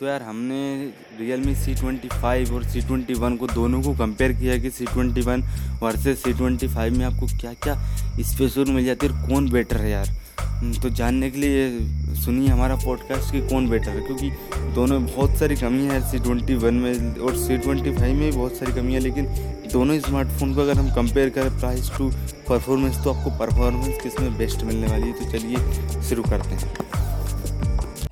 तो यार हमने Realme C twenty five और सी ट्वेंटी वन को दोनों को कंपेयर किया कि C twenty one versus C twenty five में आपको क्या क्या स्पेशल मिल जाती है कौन बेटर है यार। तो जानने के लिए सुनिए हमारा पॉडकास्ट कि कौन बेटर है, क्योंकि दोनों बहुत सारी कमियाँ हैं सी ट्वेंटी वन में और सी ट्वेंटी फाइव में भी बहुत सारी कमियाँ लेकिन दोनों स्मार्टफ़ोन को अगर हम कंपेयर करें प्राइस टू परफॉर्मेंस तो आपको परफॉर्मेंस किसमें बेस्ट मिलने वाली है? तो चलिए शुरू करते हैं।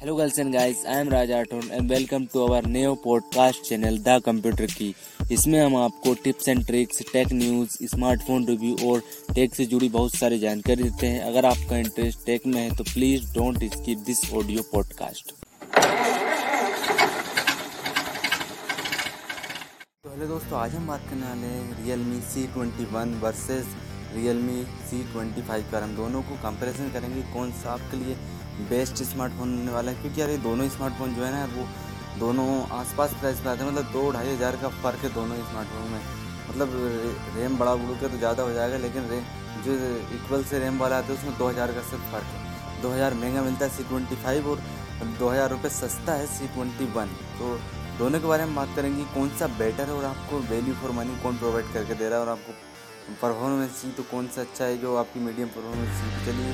Hello girls and guys, I am Raj Aton and welcome to our new podcast channel The Computer Key. इसमें हम आपको tips and tricks tech news smartphone review और टेक से जुड़ी बहुत सारी जानकारी देते हैं। अगर आपका इंटरेस्ट टेक में है तो please don't skip this audio podcast hello दोस्तों आज हम बात करने वाले हैं Realme C twenty one versus Realme C twenty five का हम दोनों को कंपेरिजन करेंगे कौन सा आपके लिए बेस्ट स्मार्टफ़ोन होने वाला है, क्योंकि यार ये दोनों स्मार्टफ़ोन जो है ना, वो दोनों आसपास प्राइस पे आते हैं। मतलब दो ढाई हज़ार का फ़र्क है दोनों स्मार्टफ़ोन में। मतलब रैम बड़ा बुड़ू के तो ज़्यादा हो जाएगा, लेकिन रे, जो इक्वल से रैम वाला आता है, उसमें दो हज़ार का सिर्फ़ फ़र्क है। दो हज़ार महँगा मिलता है सी ट्वेंटी फाइव और दो हज़ार रुपये सस्ता है सी ट्वेंटी वन तो दोनों के बारे में बात करेंगे कौन सा बेटर है और आपको वैल्यू फॉर मनी कौन प्रोवाइड करके दे रहा है और आपको परफॉर्मेंस तो कौन सा अच्छा है जो आपकी मीडियम परफॉर्मेंस सी चलिए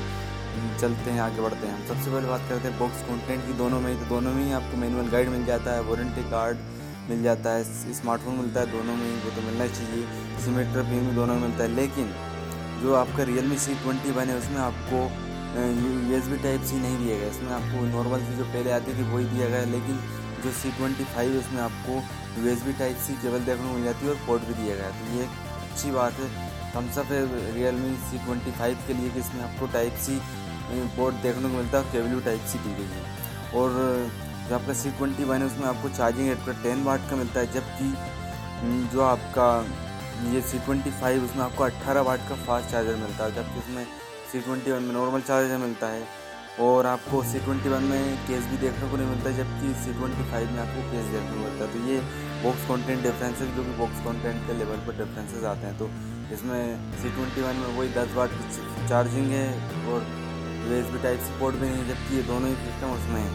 चलते हैं, आगे बढ़ते हैं। सबसे पहले बात करते हैं बॉक्स कंटेंट की। दोनों में ही तो दोनों में ही आपको मैनुअल गाइड मिल जाता है वारंटी कार्ड मिल जाता है स्मार्टफ़ोन मिलता है दोनों में ही, वो तो मिलना चाहिए। सीमेटर भी दोनों में मिलता है। लेकिन जो आपका Realme C twenty one है उसमें आपको U S B type C नहीं दिया गया। इसमें आपको नॉर्मल सी जो पहले आती थी, वही दिया गया। लेकिन जो सी ट्वेंटी फाइव है, उसमें आपको U S B type C cable देखने को मिल जाती है और पोर्ट भी दिया गया तो ये अच्छी बात है। थम्सअप है Realme C twenty five के लिए कि इसमें आपको टाइप सी बोर्ड देखने को मिलता है केबल टाइप सी दी गई है। और, जो आपका सी ट्वेंटी वन है, उसमें आपको चार्जिंग एट टेन वाट का मिलता है, जबकि जो आपका, ये सी ट्वेंटी फाइव उसमें आपको अट्ठारह वाट का फास्ट चार्जर मिलता है, जबकि उसमें सी ट्वेंटी वन में नॉर्मल चार्जर मिलता है। और आपको सी ट्वेंटी वन में केस भी देखने को नहीं मिलता, जबकि सी ट्वेंटी फाइव में आपको केस देखने को मिलता है। तो ये बॉक्स कंटेंट डिफरेंसेस जो कि बॉक्स कंटेंट के लेवल पर डिफरेंसेस आते हैं। तो इसमें सी ट्वेंटी वन में वही दस वाट की चार्जिंग है, और यू टाइप सपोर्ट भी नहीं, जबकि ये दोनों ही सिस्टम उसमें है।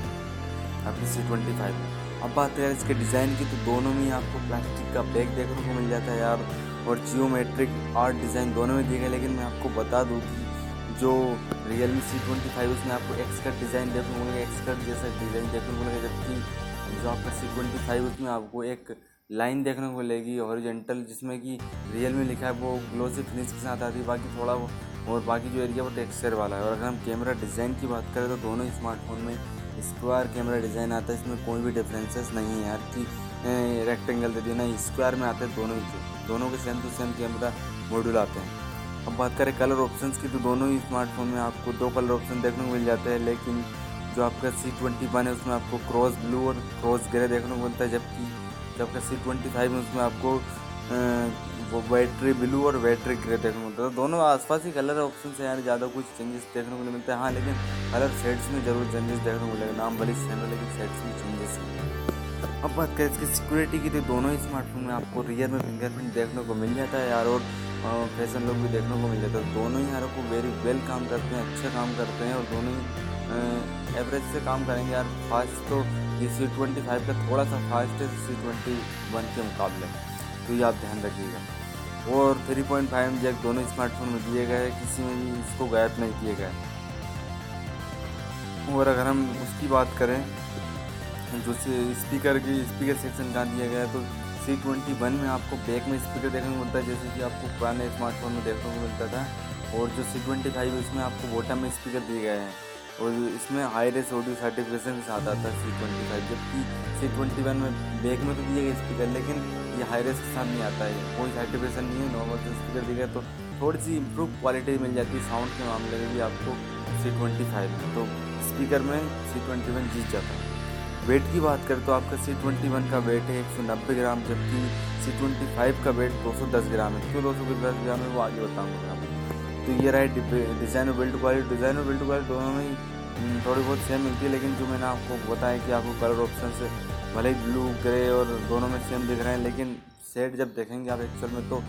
आपकी सी ट्वेंटी फाइव अब बात करें इसके डिज़ाइन की तो दोनों में आपको प्लास्टिक का बैग देखने को मिल जाता है यार, और जियोमेट्रिक आर्ट डिज़ाइन दोनों में दिए गए, लेकिन मैं आपको बता दूँ कि जो Realme C twenty five उसमें आपको एक्सकट डिज़ाइन देखने को मिलेगा एक्सकट जैसा डिज़ाइन देखने को मिलेगा, जबकि जो आपका सी ट्वेंटी फाइव उसमें आपको एक लाइन देखने को मिलेगी हॉरिजेंटल जिसमें कि रियल में लिखा है, वो ग्लोसी फिनिश के साथ आती है, बाकी थोड़ा और बाकी जो एरिया वो टेक्सचर वाला है। और अगर हम कैमरा डिज़ाइन की बात करें तो दोनों स्मार्टफ़ोन में स्क्वायर कैमरा डिज़ाइन आता है। इसमें कोई भी डिफरेंसेस नहीं है यार कि रेक्टेंगल दे दिया ना स्क्वायर में आते हैं दोनों ही दोनों के same to same camera module आते हैं। अब बात करें कलर ऑप्शन की तो दोनों ही स्मार्टफ़ोन में आपको दो कलर ऑप्शन देखने को मिल जाते हैं। लेकिन जो आपका सी ट्वेंटी वन है, उसमें आपको क्रॉस ब्लू और क्रॉस ग्रे देखने को मिलता है। जबकि, जो आपका सी ट्वेंटी फाइव है, उसमें आपको वो बैटरी ब्लू और बैटरी ग्रे देखने को मिलता है। दोनों आसपास ही कलर ऑप्शन से यार, ज़्यादा कुछ चेंजेस देखने को नहीं मिलते। हैं हाँ लेकिन कलर सेट्स में ज़रूर चेंजेस देखने को मिलेगा। नाम भले सेम है लेकिन सेट्स में चेंजेस हैं। अब बात करें इसकी सिक्योरिटी की तो दोनों ही स्मार्टफ़ोन में आपको रियर में फिंगरप्रिंट देखने को मिल जाता है यार, और फ़ैशन लुक भी देखने को मिल जाता है। दोनों ही यार को वेरी वेल काम करते हैं, अच्छे काम करते हैं, और दोनों ही एवरेज से काम करेंगे यार। फास्ट तो ये सी ट्वेंटी फाइव का थोड़ा सा फास्ट है सी ट्वेंटी वन के मुकाबले। तो ये आप ध्यान रखिएगा। और थ्री पॉइंट फाइव जैक दोनों स्मार्टफ़ोन में दिए गए, किसी में भी इसको गायब नहीं किए गए। और अगर हम उसकी बात करें, जो स्पीकर की स्पीकर सेक्शन कहाँ दिया गया है तो सी ट्वेंटी वन में आपको बैक में स्पीकर देखने को मिलता है, जैसे कि आपको पुराने स्मार्टफ़ोन में देखने को मिलता था। और जो सी ट्वेंटी फाइव उसमें आपको बॉटम में स्पीकर दिए गए हैं। और इसमें हाई रेस ऑडियो सर्टिफिकेशन के साथ आता है सी ट्वेंटी फाइव जबकि सी ट्वेंटी वन में बैक में तो दिए गए स्पीकर लेकिन ये हाई रेस के साथ नहीं आता है। कोई सर्टिफिकेशन नहीं है नॉर्मल से स्पीकर गए तो थोड़ी सी इम्प्रूव क्वालिटी मिल जाती है साउंड के मामले में भी आपको सी ट्वेंटी फाइव में। तो स्पीकर में सी ट्वेंटी वन जीत जाता है। वेट की बात करें तो आपका सी ट्वेंटी वन का वेट है एक सौ नब्बे ग्राम जबकि सी ट्वेंटी फाइव का वेट दो सौ दस ग्राम है। क्यों दो सौ दस ग्राम है वो आगे बताऊँगा आपको। तो ये रहा है डिज़ाइन और बिल्ड क्वालिटी डिज़ाइन और बिल्ड क्वालिटी दोनों में ही हम्म, थोड़ी बहुत सेम मिलती है लेकिन जो मैंने आपको बताया कि आपको कलर ऑप्शन से भले ही ब्लू ग्रे और दोनों में सेम दिख रहे हैं, लेकिन सेट जब देखेंगे आप एक्चुअल में तो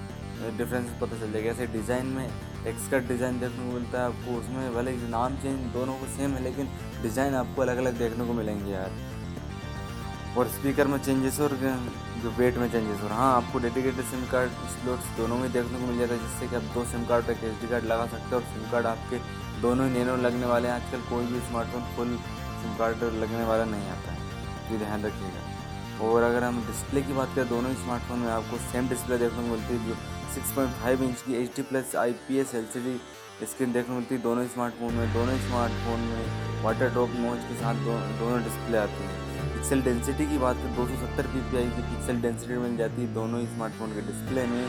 डिफरेंस पता चल जाएगा। ऐसे डिज़ाइन में एक्सकट डिज़ाइन देखने को मिलता है आपको, उसमें भले ही नाम चेंज दोनों को सेम है, लेकिन डिज़ाइन आपको अलग अलग देखने को मिलेंगे यार। और स्पीकर में चेंजेस और जो वेट में चेंजेस और हाँ आपको डेडिकेटेड सिम कार्ड स्लॉट्स दोनों में देखने को मिल जाता है, जिससे कि आप दो सिम कार्ड एक एच कार्ड लगा सकते हो और सिम कार्ड आपके दोनों ही नैनो लगने वाले हैं। आजकल कोई भी स्मार्टफ़ोन फुल सिम कार्ड लगने वाला नहीं आता है ये ध्यान रखिएगा। और अगर हम डिस्प्ले की बात करें दोनों ही स्मार्टफ़ोन में आपको सेम डिस्प्ले देखने को मिलती है जो सिक्स पॉइंट फाइव इंच की H D plus I P S L C D screen देखने को मिलती है। दोनों स्मार्टफ़ोन में दोनों स्मार्टफ़ोन में वाटर ड्रॉप मोज के साथ दो, दोनों डिस्प्ले आती हैं। पिक्सल डेंसिटी की बात करें दो सौ सत्तर पी पी आई की पिक्सल डेंसिटी मिल जाती है दोनों ही स्मार्टफ़ोन के डिस्प्ले में।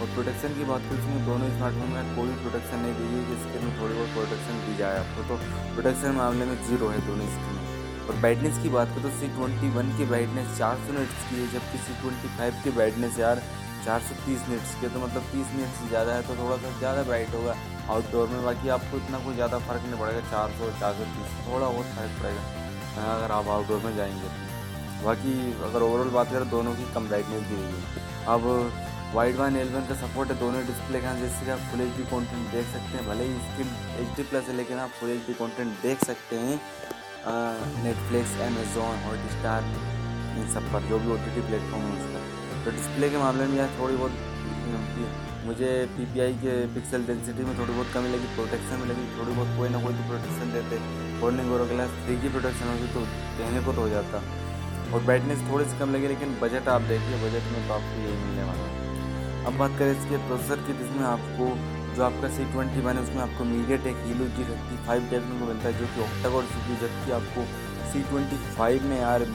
और प्रोटेक्शन की बात करें उसमें दोनों स्मार्टफ़ोन में कोई प्रोटेक्शन नहीं दी गई कि स्क्रीन में थोड़ी बहुत प्रोटेक्शन दी जाए आपको। तो प्रोटेक्शन मामले में ज़ीरो है दोनों स्क्रीन और ब्राइटनेस की बात करें तो सी ट्वेंटी वन की ब्राइटनेस चार सौ निट्स की है, जबकि सी ट्वेंटी फाइव की ब्राइटनेस यार चार सौ तीस मिनट्स के तो मतलब तीस मिनट से ज़्यादा है तो थोड़ा सा ज़्यादा ब्राइट होगा आउटडोर में। बाकी आपको इतना कोई ज़्यादा फ़र्क नहीं पड़ेगा, चार सौ चार सौ तीस, थोड़ा बहुत फ़र्क पड़ेगा अगर आप आउटडोर में जाएँगे बाकी अगर ओवरऑल बात करें, दोनों की कम ब्राइटनेस दी गई अब वाइड वन एलेवन का सपोर्ट है, दोनों डिस्प्ले का जिससे आप फुल एच डी कॉन्टेंट देख सकते हैं, भले ही इसकी एच डी प्लस है, लेकिन आप फुल एच डी कॉन्टेंट देख सकते हैं। नेटफ्लिक्स अमेजोन हॉट स्टार इन सब पर, जो भी ओ टी टी प्लेटफॉर्म है उसका। तो डिस्प्ले के मामले में यार थोड़ी बहुत मुझे पी पी आई के पिक्सल डेंसिटी में थोड़ी बहुत कमी लगी प्रोटेक्शन में लगी, थोड़ी बहुत कोई ना कोई तो प्रोटेक्शन देते। फोल्डिंग और ग्लास थ्री की प्रोटेक्शन होगी तो कहने को तो हो जाता। और ब्राइटनेस थोड़ी सी कम लगी, लेकिन बजट आप देखिए बजट में तो आपको यही मिलने वाला है। अब बात करें इसके प्रोसेसर की, जिसमें आपको जो आपका सी ट्वेंटी वन है, उसमें आपको MediaTek Helio G thirty five देखने को मिलता है, जो कि ऑक्टाकोर सी जबकि आपको सी ट्वेंटी फाइव में यार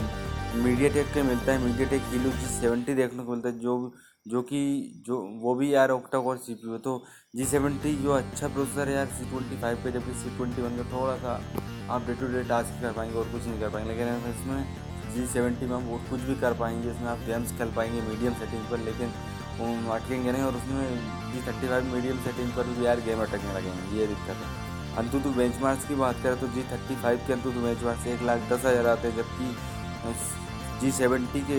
मीडिया टेक का मिलता है MediaTek Helio G seventy देखने को मिलता है, जो जो कि, जो, वो भी यार ऑक्टा कोर सी पी तो जी सेवेंटी जो अच्छा प्रोसेसर है यार सी ट्वेंटी फाइव पे, जबकि सी ट्वेंटी वन का थोड़ा सा आप डे टू डे टास्क कर पाएँगे और कुछ नहीं कर पाएँगे। लेकिन इसमें जी सेवेंटी में हम और कुछ भी कर पाएँगे, इसमें आप गेम्स खेल पाएँगे मीडियम सेटिंग पर, लेकिन अटकेंगे नहीं, और उसमें G thirty five medium setting पर भी यार गेम अटकने लगेंगे ये दिक्कत है। अंतु तो बेंच की बात करें तो जी थर्टी फाइव के अंतु तो बेंच एक लाख दस हज़ार आते हैं, जबकि जी सेवेंटी के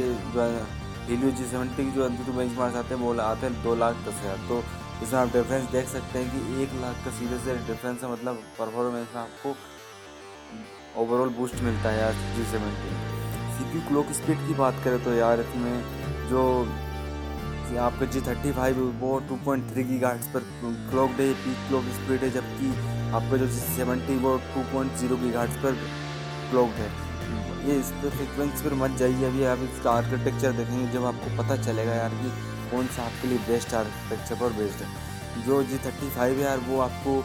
हीलियो जी सेवेंटी के जो अंतिम बेंच मार्क्स आते हैं, वो आते हैं दो लाख दस हज़ार। तो इसमें आप डिफरेंस देख सकते हैं कि एक लाख का सीधे से डिफरेंस है मतलब परफॉर्मेंस में आपको ओवरऑल बूस्ट मिलता है यार G seventy C P clock speed की बात करें तो यार इसमें जो आपका जी थर्टी फाइव वो टू पॉइंट थ्री की गार्ड्स पर clock the peak clock speed है जबकि आपका जो जी सेवेंटी वो टू पॉइंट ज़ीरो की गार्ड्स पर क्लॉक है ये इस पर फ्रिक्वेंसी पर मत जाइए, अभी आप इसका आर्किटेक्चर देखेंगे, जब आपको पता चलेगा यार कि कौन सा आपके लिए बेस्ट आर्किटेक्चर पर बेस्ड है। जो जी थर्टी फाइव है यार, वो आपको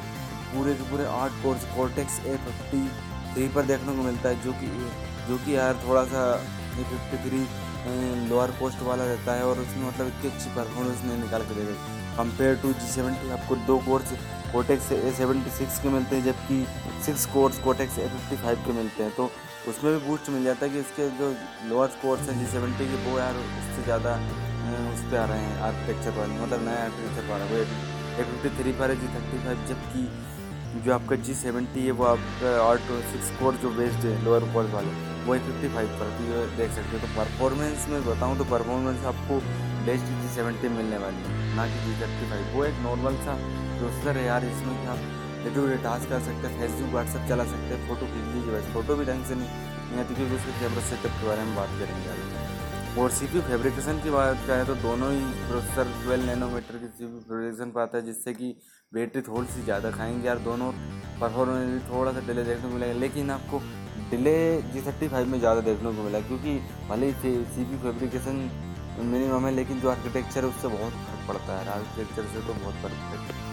पूरे के पूरे आठ cores Cortex A fifty three पर देखने को मिलता है, जो कि जो कि यार थोड़ा सा A fifty three lower cost वाला रहता है और उसमें मतलब इतनी अच्छी परफॉर्मेंस नहीं निकाल के देगा कंपेयर टू जी सेवेंटी आपको दो cores Cortex A seventy six के मिलते हैं, जबकि six cores Cortex A fifty five के मिलते हैं। तो उसमें भी बूस्ट मिल जाता है कि इसके जो लोअर कोर्स हैं जी सेवेंटी के वो यार उससे ज़्यादा उस पर आ रहे हैं आर्किटेक्चर पर मतलब नया आर्किटेक्चर पर आ रहा है एक फिफ्टी थ्री पर है जी थर्टी फाइव जबकि जो आपका जी सेवेंटी है, वो आपका आठ सिक्स कोर जो बेस्ड है लोअर कोर्स वाले। वो एक फिफ्टी फाइव पर भी देख सकते हो। तो परफॉर्मेंस में बताऊँ तो परफॉर्मेंस आपको बेस्ट जी सेवेंटी मिलने वाली है, ना कि जी थर्टी फाइव वो एक नॉर्मल सा प्रोसेसर है यार, इसमें कि आप डे टू डे टास्क कर सकते हैं फेसबुक व्हाट्सअप चला सकते हैं फ़ोटो खींच लीजिए। बस फ़ोटो भी ढंग से नहीं आती, क्योंकि उसके कैमरा सेटअप के बारे में बात करेंगे यार और सी पी फेब्रिकेशन की बात करें तो दोनों ही प्रोसेसर ट्वेल्व नैनोमीटर की सी पी फेब्रिकेशन पर आता है, जिससे कि बैटरी थोड़ी सी ज़्यादा खाएँगे यार, दोनों परफॉर्मेंस थोड़ा सा डिले देखने को मिलेगा। लेकिन आपको डिले जी थर्टी फाइव में ज़्यादा देखने को मिला, क्योंकि भले ही सी पी फेब्रिकेशन मिनिमम है, लेकिन जो आर्किटेक्चर है, उससे बहुत फ़र्क पड़ता है। आर्किटेक्चर से तो बहुत फ़र्क पड़ता है।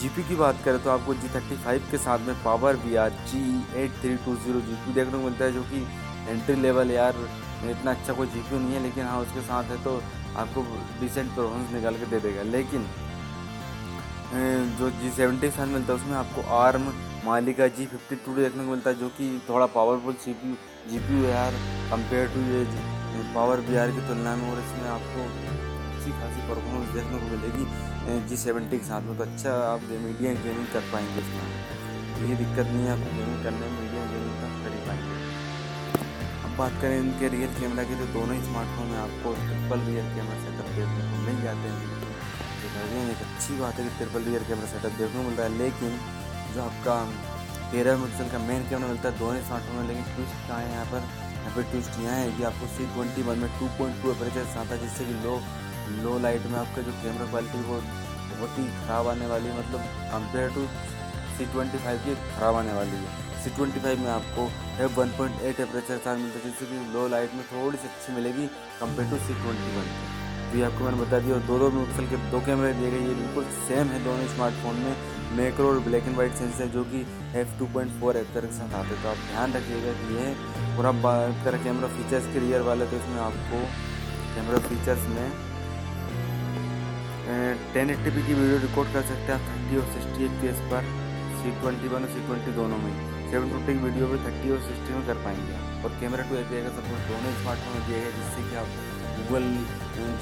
जी की बात करें तो आपको जी थर्टी फाइव के साथ में power V R G eight three two zero G P देखने को मिलता है, जो कि एंट्री लेवल यार, इतना अच्छा कोई जी पी नहीं है, लेकिन हाँ उसके साथ है तो आपको डिसेंट परफॉर्मेंस निकाल के दे देगा। लेकिन जो जी सेवेंटी साथ मिलता है, उसमें आपको Arm Mali G fifty two देखने को मिलता है, जो कि थोड़ा powerful C P G P है यार कंपेयर टू ये पावर बी आर की तुलना में और इसमें आपको अच्छी खासी परफॉर्मेंस देखने को मिलेगी। जी सेवेंटी के साथ में तो अच्छा आप मीडियम गेमिंग कर पाएँगे इसमें। ये दिक्कत नहीं है, आपको गेमिंग करने में मीडियम गेमिंग का कर ही पाएँगे। अब बात करें इनके रियल कैमरा की तो दोनों ही स्मार्टफ़ोन में आपको ट्रिपल रियल कैमरा सेटअप देखने को मिल जाते हैं। एक अच्छी बात है कि ट्रिपल रियल कैमरा सेटअप देखने को मिल रहा है, लेकिन जो आपका तेरह मेगापिक्सल का मेन कैमरा मिलता है, दोनों स्मार्टफ़ोन में, लेकिन ट्विस्ट क्या है यहाँ पर? यहाँ पर ट्विस्ट यहाँ है कि आपको सी ट्वेंटी वन में टू पॉइंट टू अपरेचर आता है जिससे कि लो लो लाइट में आपका जो कैमरा क्वालिटी वो बहुत ही ख़राब आने वाली है। मतलब compare to C twenty five की ख़राब आने वाली है। सी ट्वेंटी फाइव में आपको F one point eight temperature साथ मिलता है, जिससे कि लो लाइट में थोड़ी सी अच्छी मिलेगी compare to C twenty one तो ये आपको मैंने बता दिया, और दो दो पिक्सल के, दो कैमरे दिए गए, ये बिल्कुल सेम है दोनों स्मार्टफ़ोन में। मैक्रो और ब्लैक एंड वाइट सेंसर जो कि F two point four F के साथ आते हैं। तो आप ध्यान रखिएगा कि ये पूरा बात करें कैमरा फीचर्स के रियर वाले तो इसमें आपको कैमरा फीचर्स में टेन एट्टी पी की वीडियो रिकॉर्ड कर सकते हैं थर्टी और सिक्सटी एफ़ पी पर। सी ट्वेंटी वन और सी ट्वेंटी दोनों में। सेवन ट्वेंटी की वीडियो भी थर्टी और सिक्सटी में कर पाएँगे और कैमरा टू ए पी का सपोर्ट दोनों स्मार्टफ़ोन में दिया गया जिससे कि आप गूगल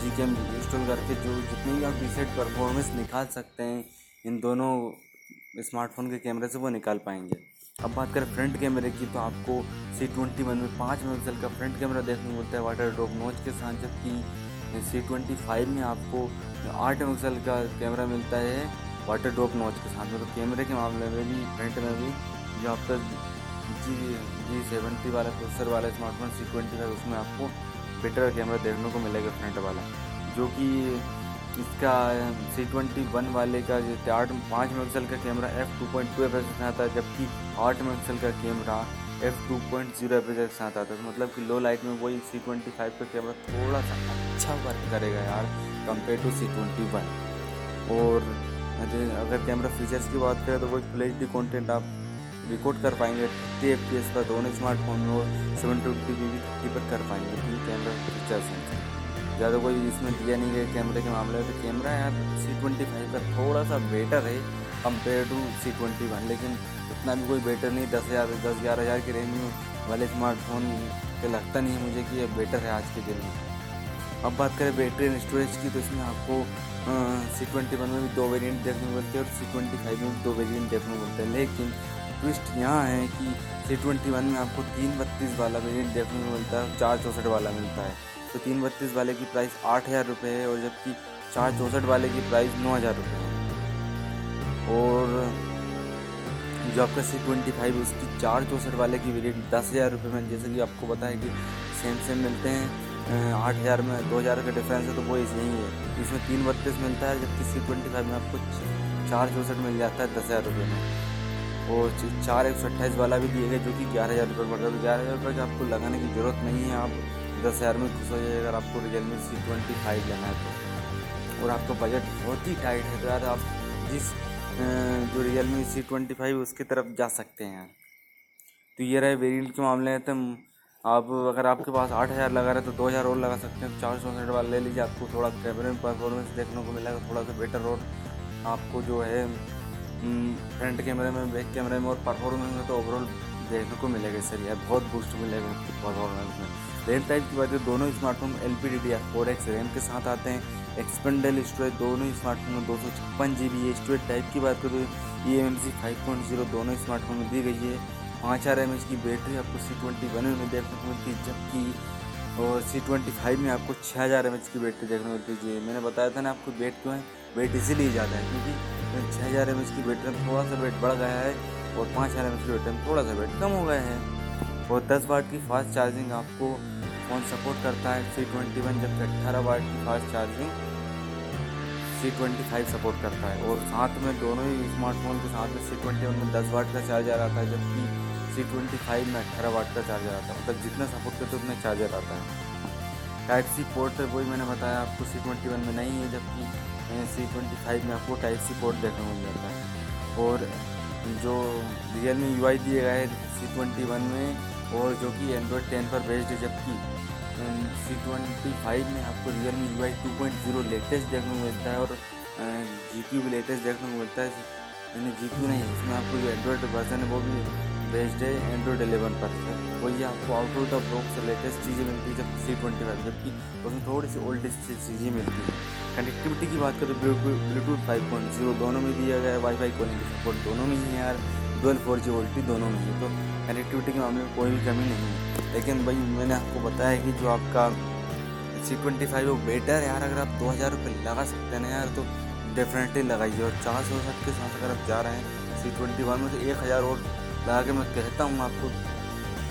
जी कैम इंस्टॉल करके जो जितनी भी आप डिसेट परफॉर्मेंस निकाल सकते हैं इन दोनों स्मार्टफ़ोन के कैमरे से वो निकाल पाएँगे। अब बात करें फ्रंट कैमरे की तो आपको सी ट्वेंटी वन में पाँच मेगापिक्सल का फ्रंट कैमरा देखने को मिलता है, वाटर ड्रॉप नोच के साथ, जबकि सी ट्वेंटी फाइव में आपको आठ मेगापिक्सल का कैमरा मिलता है वाटर ड्रॉप नोच के साथ। में तो कैमरे के मामले में भी, फ्रंट में भी, जो आपका जी जी सेवेंटी वाला प्रोसेसर वाला स्मार्टफ़ोन सी ट्वेंटी फाइव उसमें आपको बेटर कैमरा देखने को मिलेगा फ्रंट वाला, जो कि इसका सी ट्वेंटी वन वाले का जो आठ, पाँच मेगापिक्सल का camera F two point two F S आता है जबकि आठ मेगापिक्सल का camera F two point zero F के साथ आता है तो मतलब कि लो लाइट में वही सी ट्वेंटी फाइव का कैमरा थोड़ा सा अच्छा वर्क करेगा यार compare to C twenty one और अगर कैमरा फीचर्स की बात करें तो वही फुल एच डी कॉन्टेंट आप रिकॉर्ड कर पाएँगे थर्टी एफ़ पी एस पर, दोनों स्मार्टफ़ोन में और सेवन ट्वेंटी बी पर कर पाएँगे कैमरा फीचर्स हैं। ज़्यादा कोई इसमें दिया नहीं गया कैमरे के मामले में। तो कैमरा यार सी ट्वेंटी फाइव का थोड़ा सा बेटर है compare to C twenty one लेकिन इतना भी कोई बेटर नहीं। दस हज़ार, दस ग्यारह हज़ार की रेंज में वाले स्मार्टफ़ोन पे लगता नहीं है मुझे कि ये बेटर है आज के दिन में। अब बात करें बैटरी एंड स्टोरेज की तो इसमें आपको सी ट्वेंटी वन में भी दो वेरिएंट देखने को मिलते हैं और सी ट्वेंटी फाइव में भी दो वेरिएंट देखने को मिलते हैं। लेकिन ट्विस्ट यहाँ है कि सी ट्वेंटी वन में आपको तीन बत्तीस वाला वेरिएंट देखने को मिलता है चार चौंसठ वाला मिलता है। तो तीन बत्तीस वाले की प्राइस आठ हज़ार रुपये है और जबकि चार चौंसठ वाले की प्राइस नौ हज़ार रुपये है। और जो आपका सी ट्वेंटी फाइव उसकी चार चौंसठ वाले की वेरियंट दस हज़ार रुपये में जैसे कि आपको पता है कि सेम सेम मिलते हैं आठ हज़ार में, दो हज़ार का डिफरेंस है तो वो यही है। इसमें तीन बत्तीस मिलता है, जबकि सी ट्वेंटी फाइव में आपको चार चौंसठ मिल जाता है दस हज़ार रुपये में। और चार एक सौ अट्ठाईस वाला भी दिए गए, जो कि ग्यारह हज़ार रुपये पड़ रहा है तो ग्यारह हज़ार रुपये का आपको लगाने की ज़रूरत नहीं है। आप दस हज़ार में खुश हो जाए अगर आपको Realme C twenty five लेना है तो। और आपका बजट बहुत ही टाइट है तो यार आप जिस जो Realme C twenty five उसकी तरफ़ जा सकते हैं। तो ये रहे वेरिएंट के मामले में तो आप अगर आपके पास आठ हज़ार लगा रहे तो दो हज़ार और लगा सकते हैं। चार सौ वाला ले लीजिए, आपको थोड़ा कैमरे में परफॉर्मेंस देखने को मिलेगा, थोड़ा सा बेटर और आपको जो है फ्रंट कैमरे में बैक कैमरे में और परफॉर्मेंस में तो ओवरऑल देखने को मिलेगा, सर। यार बहुत बूस्ट मिलेगा परफॉर्मेंस में। रैम टाइप की बात करें दोनों smartphone L P D D four X RAM के साथ आते हैं। एक्सपेंडल स्टोरेज दोनों स्मार्टफ़ोन में दो सौ छप्पन जी बी स्टोरेज टाइप की बात करें E M C five point zero दोनों स्मार्टफ़ोन में दी गई है। पाँच हज़ार एम एच की बैटरी आपको सी ट्वेंटी वन में देखने को मिलती है, जबकि और सी ट्वेंटी फाइव में आपको छः हज़ार एम एच की बैटरी देखने को मिलती है। मैंने बताया था ना, आपको वेट क्यों है? वेट इसीलिए ज़्यादा है, क्योंकि छः हज़ार एम एच की बैटरी में थोड़ा सा वेट बढ़ गया है और पाँच हज़ार एम एच की बैटरी में थोड़ा सा वेट कम हो गया है। और दस वाट की फास्ट चार्जिंग आपको फ़ोन सपोर्ट करता है सी ट्वेंटी वन, जबकि अट्ठारह वाट की fast charging C twenty five support करता है। और साथ में दोनों ही स्मार्टफ़ोन के साथ में सी ट्वेंटी वन में दस वाट का चार्जर आता है जबकि सी ट्वेंटी फाइव में अट्ठारह वाट का चार्जर आता है मतलब जितना सपोर्ट करते उतना चार्जर आता है। टाइप सी पोर्ट वही मैंने बताया आपको सी ट्वेंटी वन में नहीं है, जबकि सी ट्वेंटी फाइव में आपको टाइप सी पोर्ट देखने को मिल जाता है। और जो रियल मी यू आई दिए गए सी ट्वेंटी वन में और जो कि एंड्रॉयड टेन पर बेस्ड है, जबकि सी ट्वेंटी फाइव में आपको Realme U I two point zero latest देखने को मिलता है और जी पी भी लेटेस्ट देखने को मिलता है। यानी जी पी नहीं, इसमें आपको जो एंड्रॉयड वर्जन है, वो भी बेस्ड है एंड्रॉयड एलेवन पर। वही आपको out of the box latest चीज़ें मिलती है जब सी ट्वेंटी फाइव जबकि उसमें थोड़ी सी ओल्डेस्ट चीज़ें मिलती है। कनेक्टिविटी की बात करें ब्लूटूथ फाइव पॉइंट ज़ीरो दोनों में दिया गया है वाईफाई कॉलिंग सपोर्ट दोनों में है यार। ट्वेल्व फोर जी वोल्टी दोनों में है तो कनेक्टिविटी के मामले में कोई भी कमी नहीं है। लेकिन भाई, मैंने आपको बताया कि जो आपका सी ट्वेंटी फाइव वो बेटर यार, अगर आप दो हज़ार रुपये लगा सकते हैं ना यार तो डेफिनेटली लगाइए। और चार सौ के साथ अगर आप जा रहे हैं सी ट्वेंटी वन में तो एक हज़ार और लगा के मैं कहता हूँ आपको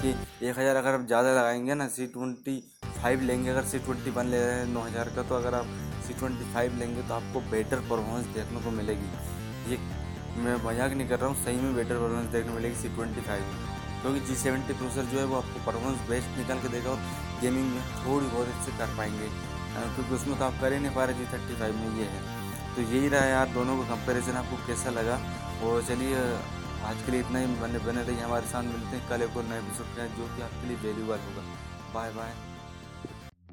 कि एक हज़ार अगर आप ज़्यादा लगाएँगे ना सी ट्वेंटी फाइव लेंगे, अगर सी ट्वेंटी वन ले रहे हैं नौ हज़ार का तो अगर आप सी ट्वेंटी फाइव लेंगे तो आपको बेटर परफॉर्मेंस देखने को मिलेगी। ये मैं मज़ाक नहीं कर रहा हूँ, सही में बेटर परफॉर्मेंस देखने मिलेगी सी ट्वेंटी फाइव क्योंकि जी सेवेंटी प्रोसेसर जो है वो आपको परफॉर्मेंस बेस्ट निकाल के देगा और गेमिंग में थोड़ी बहुत अच्छे कर पाएँगे। क्योंकि उसमें तो आप कर ही नहीं पा रहे जी थर्टी फाइव में ये है। तो यही रहा यार, दोनों का कंपैरिजन आपको कैसा लगा? और चलिए, आज के लिए इतना ही। बने बने रहिए हमारे साथ। मिलते हैं कल एक और नए एपिसोड के जो कि आपके लिए वैल्यूबल होगा। Bye bye